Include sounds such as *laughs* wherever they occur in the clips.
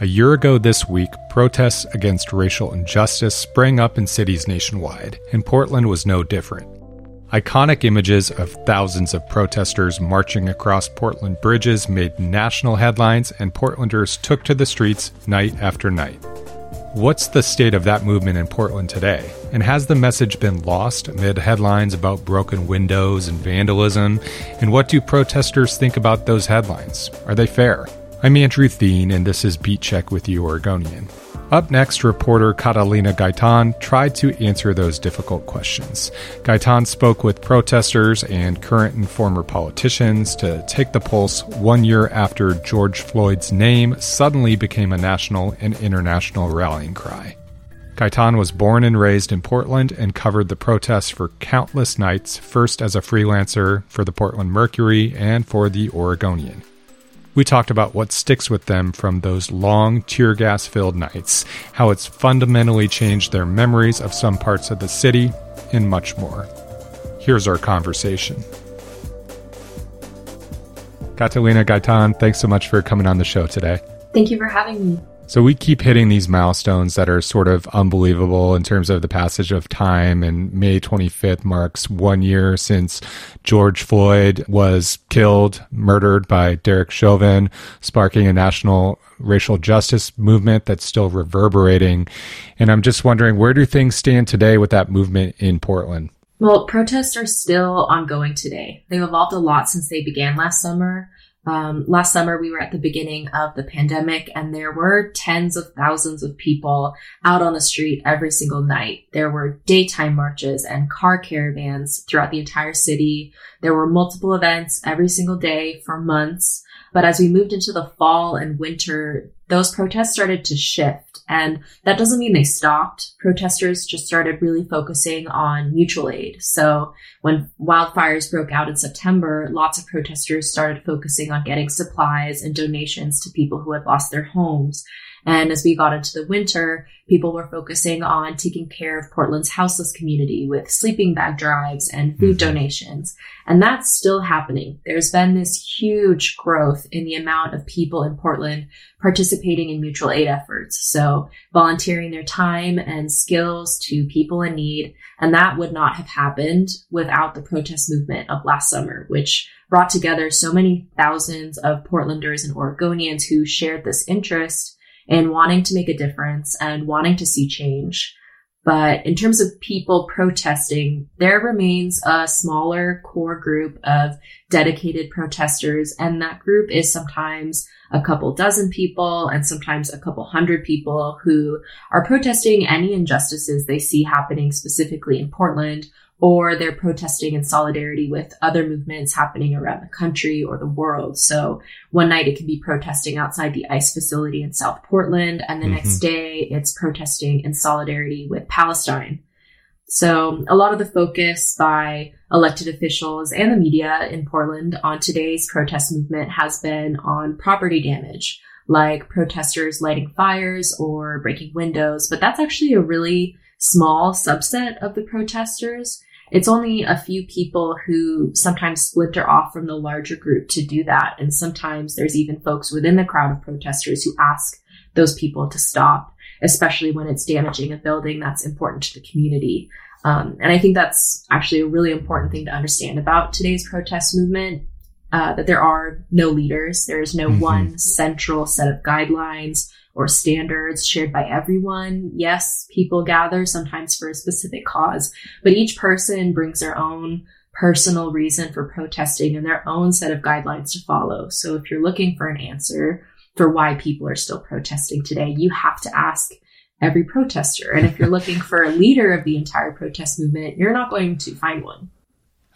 A year ago this week, protests against racial injustice sprang up in cities nationwide, and Portland was no different. Iconic images of thousands of protesters marching across Portland bridges made national headlines, and Portlanders took to the streets night after night. What's the state of that movement in Portland today? And has the message been lost amid headlines about broken windows and vandalism? And what do protesters think about those headlines? Are they fair? I'm Andrew Theen, and this is Beat Check with the Oregonian. Up next, reporter Catalina Gaitan tried to answer those difficult questions. Gaitan spoke with protesters and current and former politicians to take the pulse one year after George Floyd's name suddenly became a national and international rallying cry. Gaitan was born and raised in Portland and covered the protests for countless nights, first as a freelancer for the Portland Mercury and for the Oregonian. We talked about what sticks with them from those long tear gas filled nights, how it's fundamentally changed their memories of some parts of the city, and much more. Here's our conversation. Catalina Gaitan, thanks so much for coming on the show today. Thank you for having me. So we keep hitting these milestones that are sort of unbelievable in terms of the passage of time. And May 25th marks one year since George Floyd was killed, murdered by Derek Chauvin, sparking a national racial justice movement that's still reverberating. And I'm just wondering, where do things stand today with that movement in Portland? Well, protests are still ongoing today. They've evolved a lot since they began last summer. Um, last summer, we were at the beginning of the pandemic and there were tens of thousands of people out on the street every single night. There were daytime marches and car caravans throughout the entire city. There were multiple events every single day for months. But as we moved into the fall and winter, those protests started to shift. And that doesn't mean they stopped. Protesters just started really focusing on mutual aid. So when wildfires broke out in September, lots of protesters started focusing on getting supplies and donations to people who had lost their homes. And as we got into the winter, people were focusing on taking care of Portland's houseless community with sleeping bag drives and food mm-hmm. donations. And that's still happening. There's been this huge growth in the amount of people in Portland participating in mutual aid efforts. So volunteering their time and skills to people in need. And that would not have happened without the protest movement of last summer, which brought together so many thousands of Portlanders and Oregonians who shared this interest in wanting to make a difference and wanting to see change. But in terms of people protesting, there remains a smaller core group of dedicated protesters. And that group is sometimes a couple dozen people and sometimes a couple hundred people who are protesting any injustices they see happening specifically in Portland or they're protesting in solidarity with other movements happening around the country or the world. So one night it can be protesting outside the ICE facility in South Portland, and the mm-hmm. next day it's protesting in solidarity with Palestine. So a lot of the focus by elected officials and the media in Portland on today's protest movement has been on property damage, like protesters lighting fires or breaking windows. But that's actually a really small subset of the protesters. It's only a few people who sometimes splinter off from the larger group to do that. And sometimes there's even folks within the crowd of protesters who ask those people to stop, especially when it's damaging a building that's important to the community. Um, and I think that's actually a really important thing to understand about today's protest movement. Uh, that there are no leaders. There is no mm-hmm. one central set of guidelines or standards shared by everyone. Yes, people gather sometimes for a specific cause, but each person brings their own personal reason for protesting and their own set of guidelines to follow. So if you're looking for an answer for why people are still protesting today, you have to ask every protester. And if you're *laughs* looking for a leader of the entire protest movement, you're not going to find one.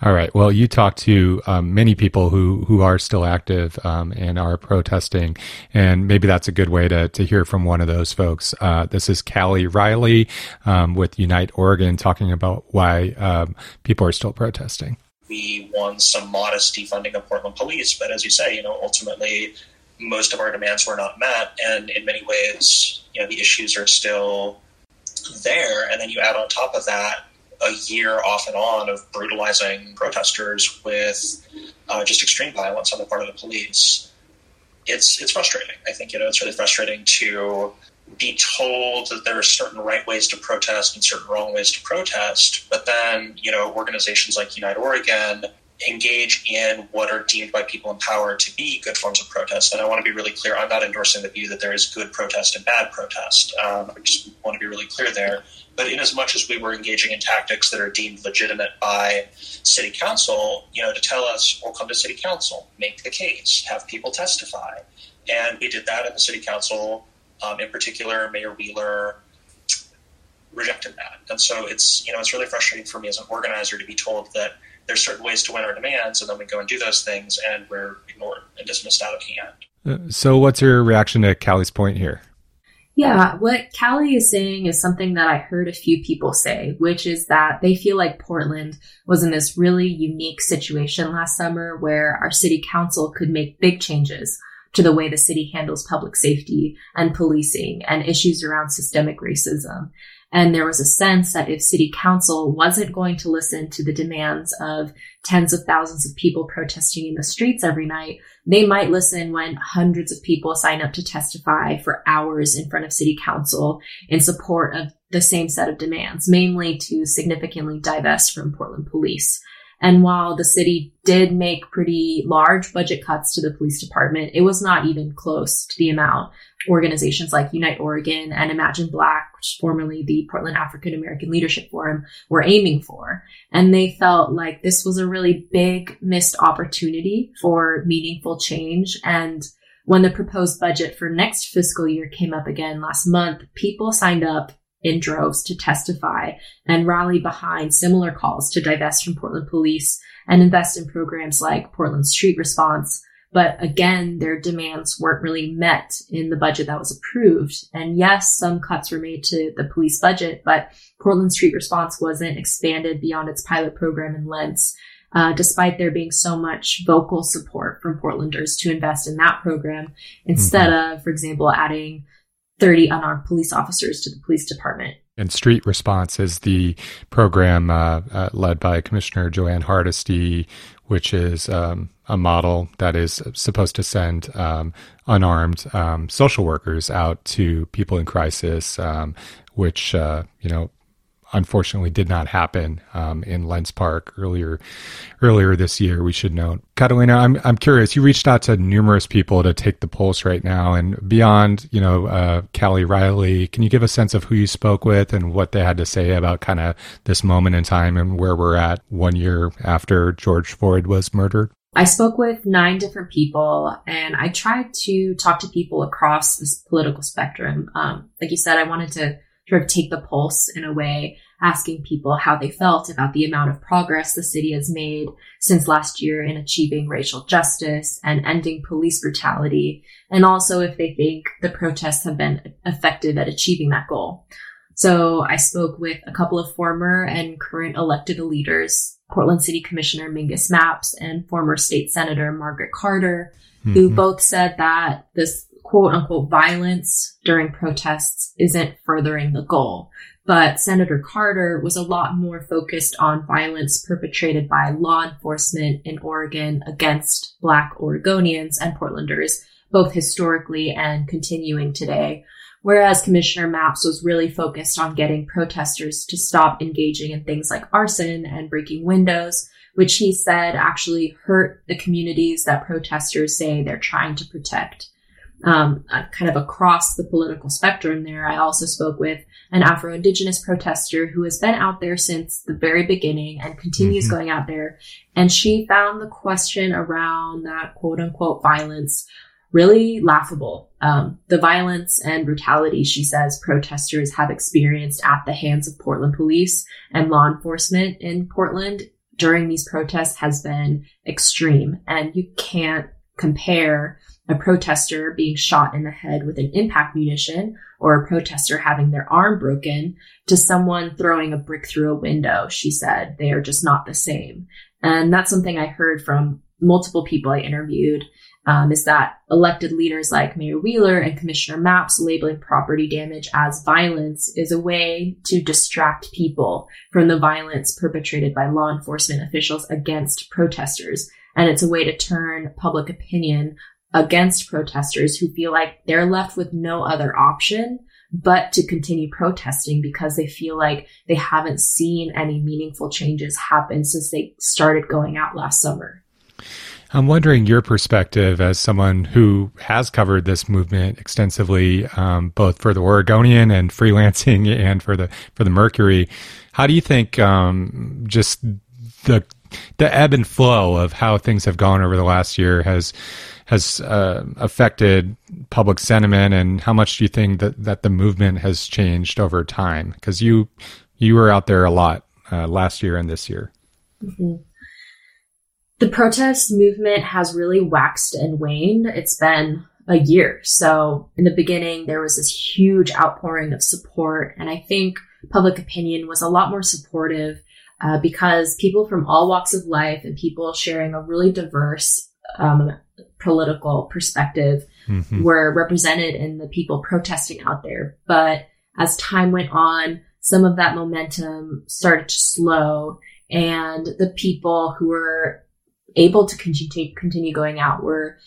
All right. Well, you talked to um, many people who who are still active um, and are protesting, and maybe that's a good way to to hear from one of those folks. Uh, this is Callie Riley um, with Unite Oregon talking about why um, people are still protesting. We won some modest defunding of Portland Police, but as you say, you know, ultimately most of our demands were not met, and in many ways, you know, the issues are still there. And then you add on top of that a year off and on of brutalizing protesters with uh, just extreme violence on the part of the police. it's it's frustrating. I think you know it's really frustrating to be told that there are certain right ways to protest and certain wrong ways to protest, but then you know organizations like Unite Oregon engage in what are deemed by people in power to be good forms of protest. And I want to be really clear: I'm not endorsing the view that there is good protest and bad protest. Um, I just want to be really clear there. But in as much as we were engaging in tactics that are deemed legitimate by city council, you know, to tell us, "We'll come to city council, make the case, have people testify," and we did that at the city council um, in particular, Mayor Wheeler rejected that. And so it's, you know, it's really frustrating for me as an organizer to be told that there's certain ways to win our demands, and then we go and do those things, and we're ignored and dismissed out of hand. Uh, so, what's your reaction to Callie's point here? Yeah, what Callie is saying is something that I heard a few people say, which is that they feel like Portland was in this really unique situation last summer where our city council could make big changes to the way the city handles public safety and policing and issues around systemic racism. And there was a sense that if city council wasn't going to listen to the demands of tens of thousands of people protesting in the streets every night, they might listen when hundreds of people sign up to testify for hours in front of city council in support of the same set of demands, mainly to significantly divest from Portland police. And while the city did make pretty large budget cuts to the police department, it was not even close to the amount organizations like Unite Oregon and Imagine Black, which formerly the Portland African American Leadership Forum, were aiming for. And they felt like this was a really big missed opportunity for meaningful change. And when the proposed budget for next fiscal year came up again last month, people signed up in droves to testify and rally behind similar calls to divest from Portland police and invest in programs like Portland Street Response. But again, their demands weren't really met in the budget that was approved. And yes, some cuts were made to the police budget, but Portland Street Response wasn't expanded beyond its pilot program in Lents. Uh, despite there being so much vocal support from Portlanders to invest in that program, instead mm-hmm. of, for example, adding 30 unarmed police officers to the police department. And Street Response is the program uh, uh, led by Commissioner Jo Ann Hardesty, which is um, a model that is supposed to send um, unarmed um, social workers out to people in crisis, um, which uh, you know unfortunately did not happen um, in Lents Park earlier earlier this year. We should note, Catalina. I'm I'm curious. You reached out to numerous people to take the pulse right now, and beyond, you know, uh, Callie Riley. Can you give a sense of who you spoke with and what they had to say about kind of this moment in time and where we're at one year after George Floyd was murdered? I spoke with nine different people and I tried to talk to people across this political spectrum. Um, like you said, I wanted to sort of take the pulse in a way, asking people how they felt about the amount of progress the city has made since last year in achieving racial justice and ending police brutality, and also if they think the protests have been effective at achieving that goal. So I spoke with a couple of former and current elected leaders, Portland City Commissioner Mingus Mapps and former state senator Margaret Carter, mm-hmm. who both said that this quote unquote violence during protests isn't furthering the goal. But Senator Carter was a lot more focused on violence perpetrated by law enforcement in Oregon against Black Oregonians and Portlanders, both historically and continuing today. Whereas Commissioner Mapps was really focused on getting protesters to stop engaging in things like arson and breaking windows, which he said actually hurt the communities that protesters say they're trying to protect um, uh, kind of across the political spectrum there. I also spoke with an Afro Indigenous protester who has been out there since the very beginning and continues mm-hmm. going out there. And she found the question around that quote unquote violence really laughable. Um, the violence and brutality, she says, protesters have experienced at the hands of Portland police and law enforcement in Portland during these protests has been extreme. And you can't compare a protester being shot in the head with an impact munition or a protester having their arm broken to someone throwing a brick through a window. She said they are just not the same. And that's something I heard from multiple people I interviewed um, is that elected leaders like Mayor Wheeler and Commissioner Mapps labeling property damage as violence is a way to distract people from the violence perpetrated by law enforcement officials against protesters. And it's a way to turn public opinion against protesters who feel like they're left with no other option but to continue protesting because they feel like they haven't seen any meaningful changes happen since they started going out last summer. I'm wondering your perspective as someone who has covered this movement extensively, um, both for the Oregonian and freelancing, *laughs* and for the for the Mercury. How do you think um, just the the ebb and flow of how things have gone over the last year has has uh, affected public sentiment, and how much do you think that that the movement has changed over time? Because you you were out there a lot uh, last year and this year. Mm-hmm. The protest movement has really waxed and waned. It's been a year. So in the beginning, there was this huge outpouring of support. And I think public opinion was a lot more supportive uh, because people from all walks of life and people sharing a really diverse um, political perspective mm-hmm. were represented in the people protesting out there. But as time went on, some of that momentum started to slow and the people who were able to continue, continue going out were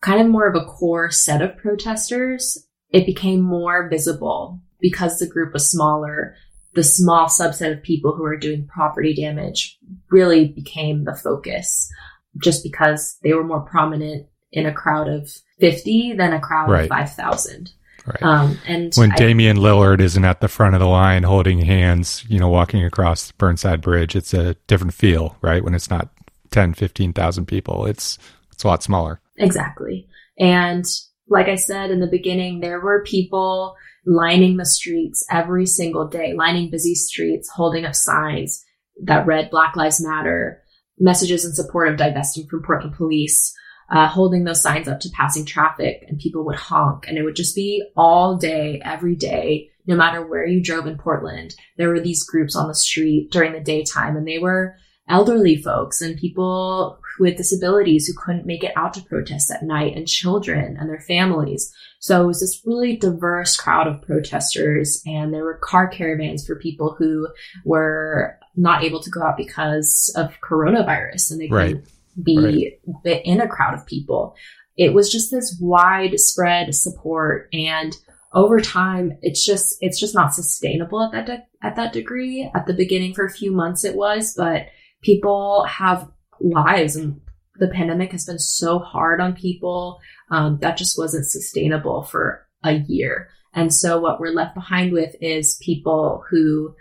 kind of more of a core set of protesters. It became more visible because the group was smaller. The small subset of people who are doing property damage really became the focus just because they were more prominent in a crowd of 50 than a crowd right. of 5,000. Right. Um, and when I, Damian Lillard isn't at the front of the line holding hands, you know, walking across Burnside Bridge, it's a different feel, right? When it's not 10, 15,000 people, it's, it's a lot smaller. Exactly. And like I said in the beginning, there were people lining the streets every single day, lining busy streets, holding up signs that read Black Lives Matter, messages in support of divesting from Portland police, uh, holding those signs up to passing traffic, and people would honk. And it would just be all day, every day, no matter where you drove in Portland. There were these groups on the street during the daytime, and they were elderly folks and people with disabilities who couldn't make it out to protest at night and children and their families. So it was this really diverse crowd of protesters and there were car caravans for people who were not able to go out because of coronavirus and they right. couldn't be right. in a crowd of people. It was just this widespread support and over time it's just it's just not sustainable at that de- at that degree at the beginning for a few months it was but people have lives and the pandemic has been so hard on people um, that just wasn't sustainable for a year. And so what we're left behind with is people who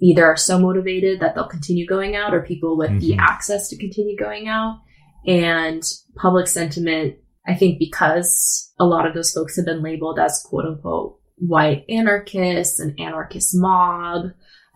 either are so motivated that they'll continue going out or people with mm-hmm. the access to continue going out. And public sentiment, I think because a lot of those folks have been labeled as quote unquote white anarchists and anarchist mob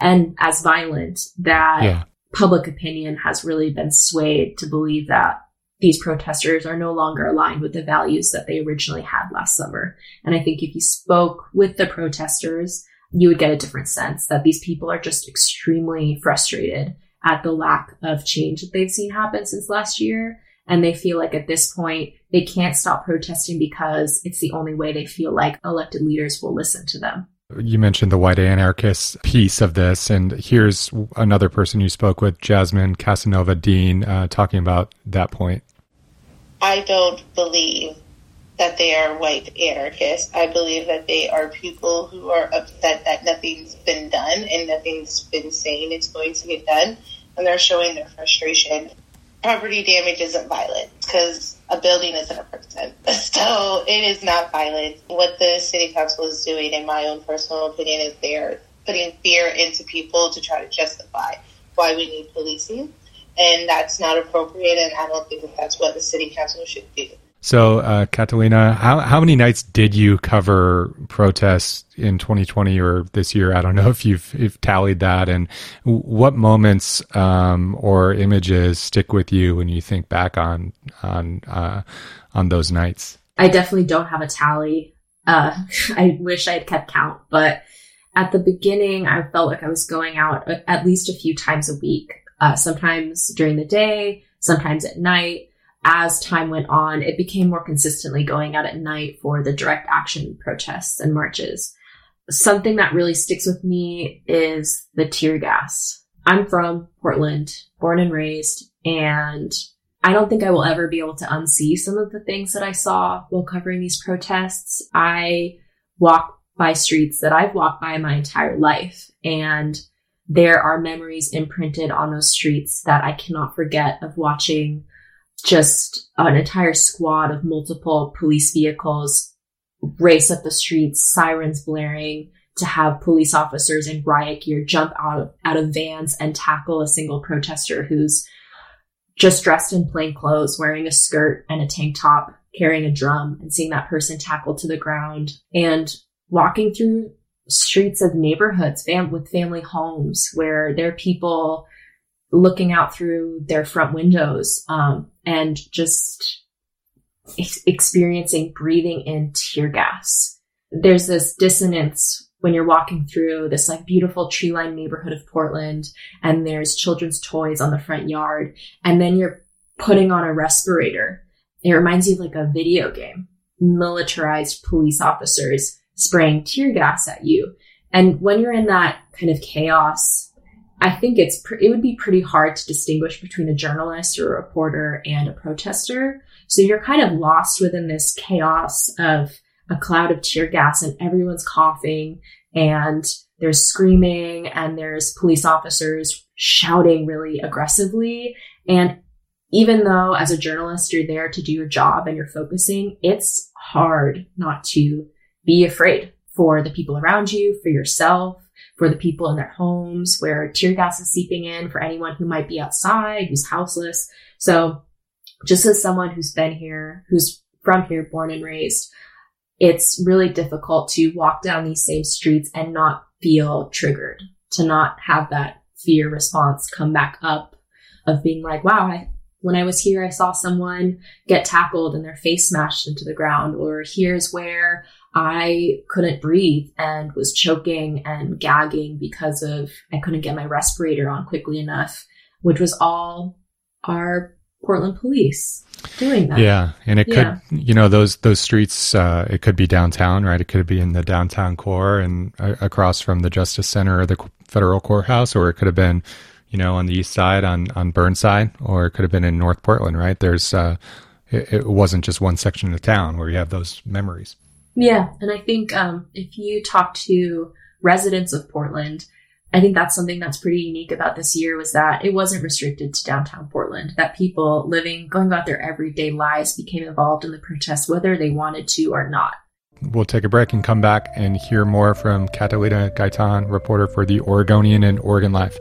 and as violent that yeah public opinion has really been swayed to believe that these protesters are no longer aligned with the values that they originally had last summer. And I think if you spoke with the protesters, you would get a different sense that these people are just extremely frustrated at the lack of change that they've seen happen since last year. And they feel like at this point, they can't stop protesting because it's the only way they feel like elected leaders will listen to them. You mentioned the white anarchist piece of this, and here's another person you spoke with, Jasmine Casanova Dean, uh, talking about that point. I don't believe that they are white anarchists. I believe that they are people who are upset that nothing's been done and nothing's been saying it's going to get done, and they're showing their frustration. Property damage isn't violent because a building isn't a person. *laughs* So it is not violent. What the city council is doing, in my own personal opinion, is they're putting fear into people to try to justify why we need policing. And that's not appropriate, and I don't think that that's what the city council should do. So, uh, Catalina, how how many nights did you cover protests in 2020 or this year? I don't know *laughs* if you've, you've tallied that, and what moments um, or images stick with you when you think back on on uh, on those nights. I definitely don't have a tally. Uh, *laughs* I wish I had kept count, but at the beginning, I felt like I was going out at least a few times a week. Uh, sometimes during the day, sometimes at night as time went on, it became more consistently going out at night for the direct action protests and marches. Something that really sticks with me is the tear gas. I'm from Portland, born and raised, and I don't think I will ever be able to unsee some of the things that I saw while covering these protests. I walk by streets that I've walked by my entire life and there are memories imprinted on those streets that I cannot forget of watching just an entire squad of multiple police vehicles race up the streets, sirens blaring, to have police officers in riot gear jump out of, out of vans and tackle a single protester who's just dressed in plain clothes, wearing a skirt and a tank top, carrying a drum, and seeing that person tackled to the ground and walking through streets of neighborhoods fam- with family homes where there are people looking out through their front windows um, and just ex- experiencing breathing in tear gas. There's this dissonance when you're walking through this like beautiful tree lined neighborhood of Portland and there's children's toys on the front yard and then you're putting on a respirator. It reminds you of like a video game. Militarized police officers spraying tear gas at you. And when you're in that kind of chaos, I think it's pr- it would be pretty hard to distinguish between a journalist or a reporter and a protester. So you're kind of lost within this chaos of a cloud of tear gas and everyone's coughing and there's screaming and there's police officers shouting really aggressively. And even though as a journalist you're there to do your job and you're focusing, it's hard not to be afraid for the people around you, for yourself, for the people in their homes where tear gas is seeping in, for anyone who might be outside, who's houseless. So just as someone who's been here, who's from here, born and raised, it's really difficult to walk down these same streets and not feel triggered, to not have that fear response come back up of being like, wow, I, when I was here, I saw someone get tackled and their face smashed into the ground, or here's where I couldn't breathe and was choking and gagging because of I couldn't get my respirator on quickly enough, which was all our Portland police doing that. Yeah, and it yeah. could, you know, those those streets. Uh, it could be downtown, right? It could be in the downtown core and uh, across from the Justice Center or the federal courthouse, or it could have been, you know, on the east side on on Burnside, or it could have been in North Portland, right? There's, uh, it, it wasn't just one section of the town where you have those memories. Yeah, and I think um, if you talk to residents of Portland, I think that's something that's pretty unique about this year was that it wasn't restricted to downtown Portland. That people living, going about their everyday lives became involved in the protests, whether they wanted to or not. We'll take a break and come back and hear more from Catalina Gaitan, reporter for the Oregonian and Oregon Live.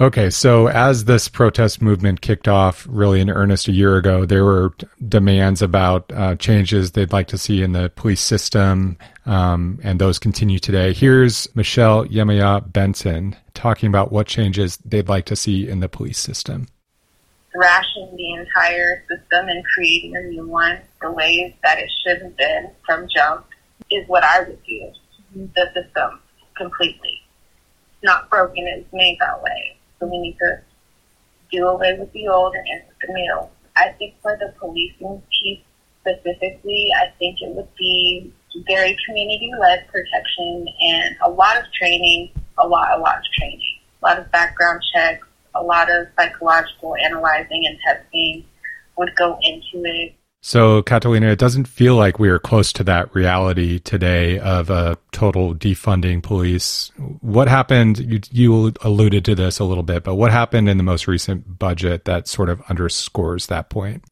Okay, so as this protest movement kicked off really in earnest a year ago, there were demands about uh, changes they'd like to see in the police system, um, and those continue today. Here's Michelle Yemaya Benson talking about what changes they'd like to see in the police system. Thrashing the entire system and creating a new one the ways that it should have been from jump is what I would do. The system completely. not broken, it's made that way so we need to do away with the old and in with the new. I think for the policing piece specifically, I think it would be very community-led protection and a lot of training, a lot, a lot of training, a lot of background checks, a lot of psychological analyzing and testing would go into it. So, Catalina, it doesn't feel like we are close to that reality today of a total defunding police. What happened? You, you, alluded to this a little bit, but what happened in the most recent budget that sort of underscores that point?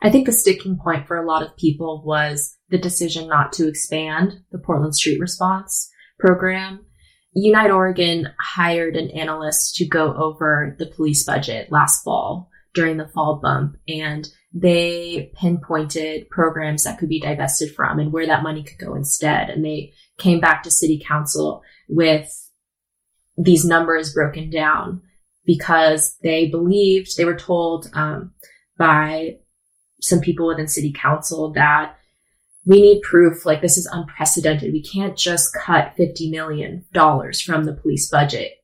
I think the sticking point for a lot of people was the decision not to expand the Portland Street Response program. Unite Oregon hired an analyst to go over the police budget last fall during the fall bump and they pinpointed programs that could be divested from and where that money could go instead. And they came back to city council with these numbers broken down because they believed, they were told um, by some people within city council that we need proof like this is unprecedented. We can't just cut $50 million from the police budget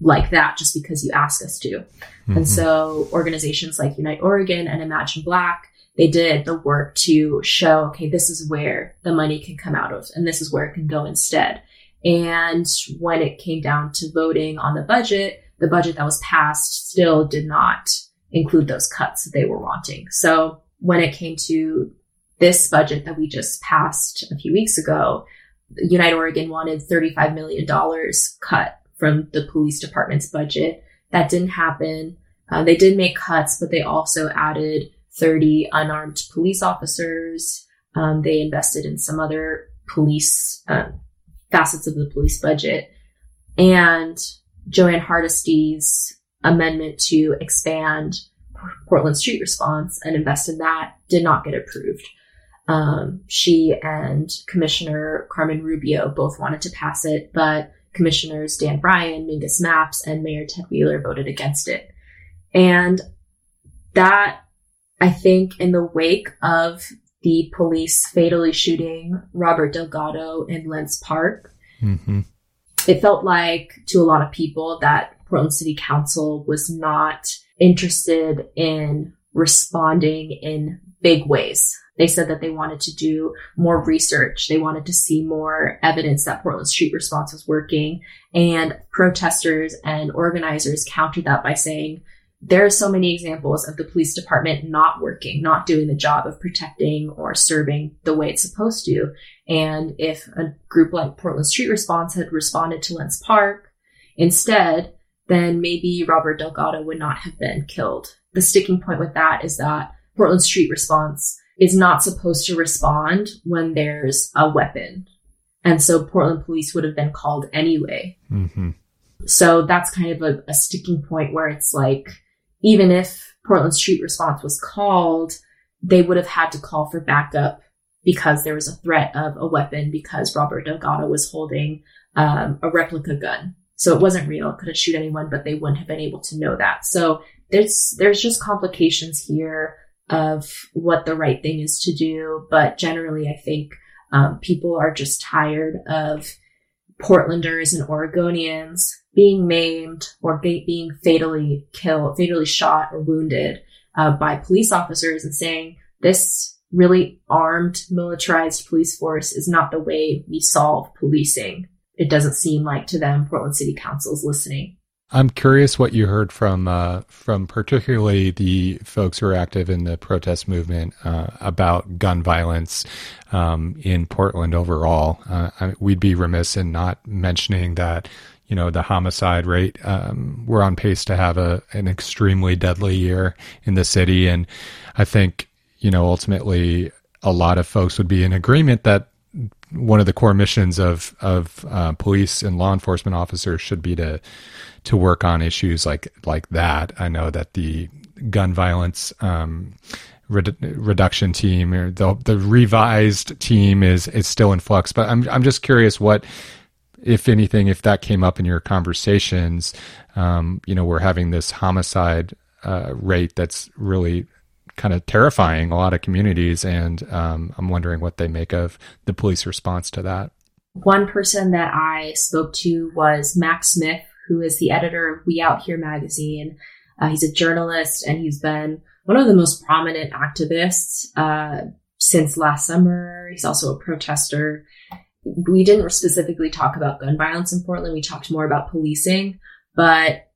like that just because you ask us to. Mm-hmm. And so organizations like Unite Oregon and Imagine Black, they did the work to show, okay, this is where the money can come out of and this is where it can go instead. And when it came down to voting on the budget, the budget that was passed still did not include those cuts that they were wanting. So when it came to this budget that we just passed a few weeks ago, Unite Oregon wanted $35 million cut from the police department's budget. That didn't happen. Uh, they did make cuts, but they also added 30 unarmed police officers. Um, they invested in some other police uh, facets of the police budget. And Jo Ann Hardesty's amendment to expand Portland street response and invest in that did not get approved. Um, she and Commissioner Carmen Rubio both wanted to pass it, but Commissioners Dan Ryan, Mingus Mapps, and Mayor Ted Wheeler voted against it. And that, I think, in the wake of the police fatally shooting Robert Delgado in Lents Park, mm-hmm. it felt like to a lot of people that Portland City Council was not interested in responding in big ways. They said that they wanted to do more research. They wanted to see more evidence that Portland Street Response was working. And protesters and organizers countered that by saying, there are so many examples of the police department not working, not doing the job of protecting or serving the way it's supposed to. And if a group like Portland Street Response had responded to Lents Park instead, then maybe Robert Delgado would not have been killed. The sticking point with that is that Portland Street Response is not supposed to respond when there's a weapon. And so Portland police would have been called anyway. Mm-hmm. So that's kind of a, a sticking point where it's like, even if Portland Street Response was called, they would have had to call for backup because there was a threat of a weapon because Robert Delgado was holding um, a replica gun. So it wasn't real, couldn't shoot anyone, but they wouldn't have been able to know that. So there's there's just complications here of what the right thing is to do. But generally, I think um, people are just tired of Portlanders and Oregonians being maimed or being fatally killed, fatally shot or wounded uh, by police officers and saying this really armed, militarized police force is not the way we solve policing. It doesn't seem like to them Portland City Council is listening. I'm curious what you heard from uh, from particularly the folks who are active in the protest movement uh, about gun violence um, in Portland overall. Uh, I, we'd be remiss in not mentioning that you know the homicide rate. Um, we're on pace to have a an extremely deadly year in the city, and I think you know ultimately a lot of folks would be in agreement that one of the core missions of of uh, police and law enforcement officers should be to to work on issues like like that. I know that the gun violence um, reduction team or the the revised team is is still in flux. But I'm I'm just curious what, if anything, if that came up in your conversations. Um, you know, we're having this homicide uh, rate that's really kind of terrifying a lot of communities, and um, I'm wondering what they make of the police response to that. One person that I spoke to was Max Smith, who is the editor of We Out Here magazine. Uh, he's a journalist and he's been one of the most prominent activists uh, since last summer. He's also a protester. We didn't specifically talk about gun violence in Portland. We talked more about policing, but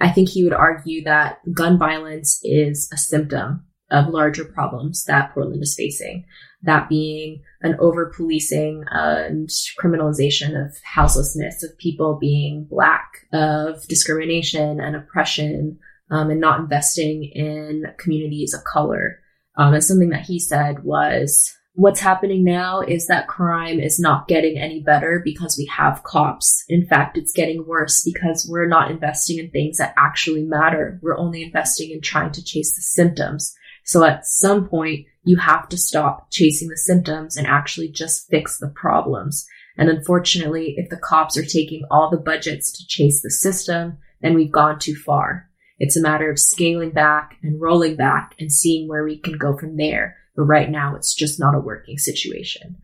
I think he would argue that gun violence is a symptom of larger problems that Portland is facing. That being an over policing and criminalization of houselessness, of people being black, of discrimination and oppression, um, and not investing in communities of color. Um, and something that he said was, what's happening now is that crime is not getting any better because we have cops. In fact, it's getting worse because we're not investing in things that actually matter. We're only investing in trying to chase the symptoms. So at some point, you have to stop chasing the symptoms and actually just fix the problems. And unfortunately, if the cops are taking all the budgets to chase the system, then we've gone too far. It's a matter of scaling back and rolling back and seeing where we can go from there. But right now, it's just not a working situation.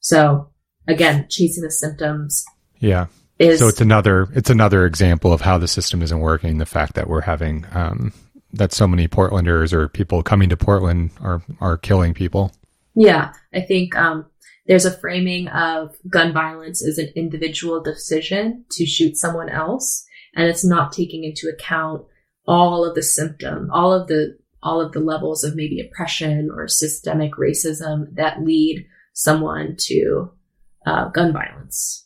So again, chasing the symptoms. Yeah. Is, so it's another it's another example of how the system isn't working. The fact that we're having um, that so many Portlanders or people coming to Portland are are killing people. Yeah, I think um, there's a framing of gun violence as an individual decision to shoot someone else, and it's not taking into account all of the symptom, all of the all of the levels of maybe oppression or systemic racism that lead someone to uh, gun violence.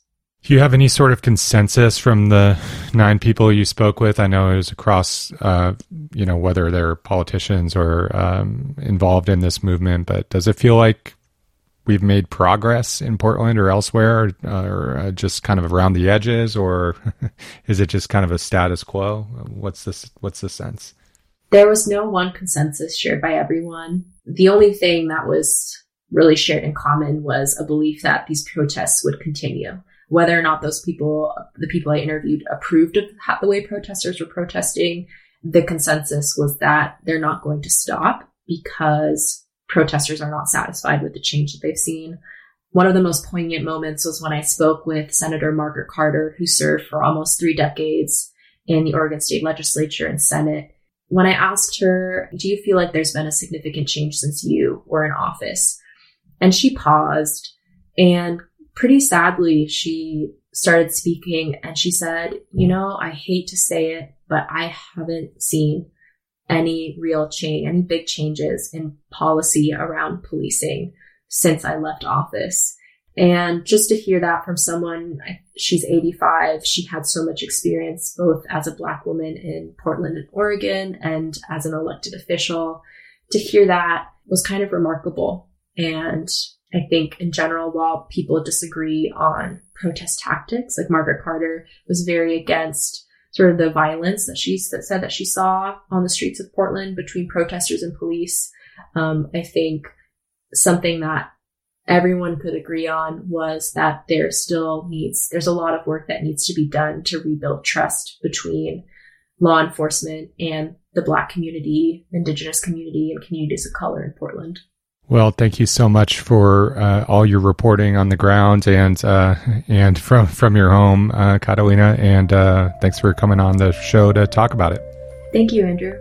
Do you have any sort of consensus from the nine people you spoke with? I know it was across, uh, you know, whether they're politicians or um, involved in this movement, but does it feel like we've made progress in Portland or elsewhere, or, or uh, just kind of around the edges, or *laughs* is it just kind of a status quo? What's this? What's the sense? There was no one consensus shared by everyone. The only thing that was really shared in common was a belief that these protests would continue whether or not those people, the people I interviewed, approved of the way protesters were protesting, the consensus was that they're not going to stop because protesters are not satisfied with the change that they've seen. One of the most poignant moments was when I spoke with Senator Margaret Carter, who served for almost three decades in the Oregon State Legislature and Senate. When I asked her, Do you feel like there's been a significant change since you were in office? And she paused and pretty sadly, she started speaking and she said, You know, I hate to say it, but I haven't seen any real change, any big changes in policy around policing since I left office. And just to hear that from someone, she's 85, she had so much experience both as a Black woman in Portland and Oregon and as an elected official. To hear that was kind of remarkable. And I think in general, while people disagree on protest tactics, like Margaret Carter was very against sort of the violence that she said that she saw on the streets of Portland between protesters and police. Um, I think something that everyone could agree on was that there still needs, there's a lot of work that needs to be done to rebuild trust between law enforcement and the Black community, Indigenous community, and communities of color in Portland. Well, thank you so much for uh, all your reporting on the ground and uh, and from from your home, uh, Catalina. And uh, thanks for coming on the show to talk about it. Thank you, Andrew.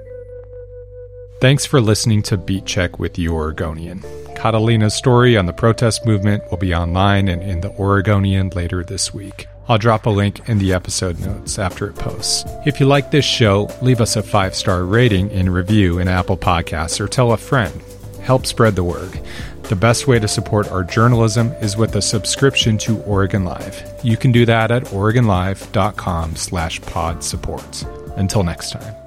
Thanks for listening to Beat Check with the Oregonian. Catalina's story on the protest movement will be online and in the Oregonian later this week. I'll drop a link in the episode notes after it posts. If you like this show, leave us a five star rating and review in Apple Podcasts or tell a friend help spread the word. The best way to support our journalism is with a subscription to Oregon Live. You can do that at oregonlive.com slash pod supports. Until next time.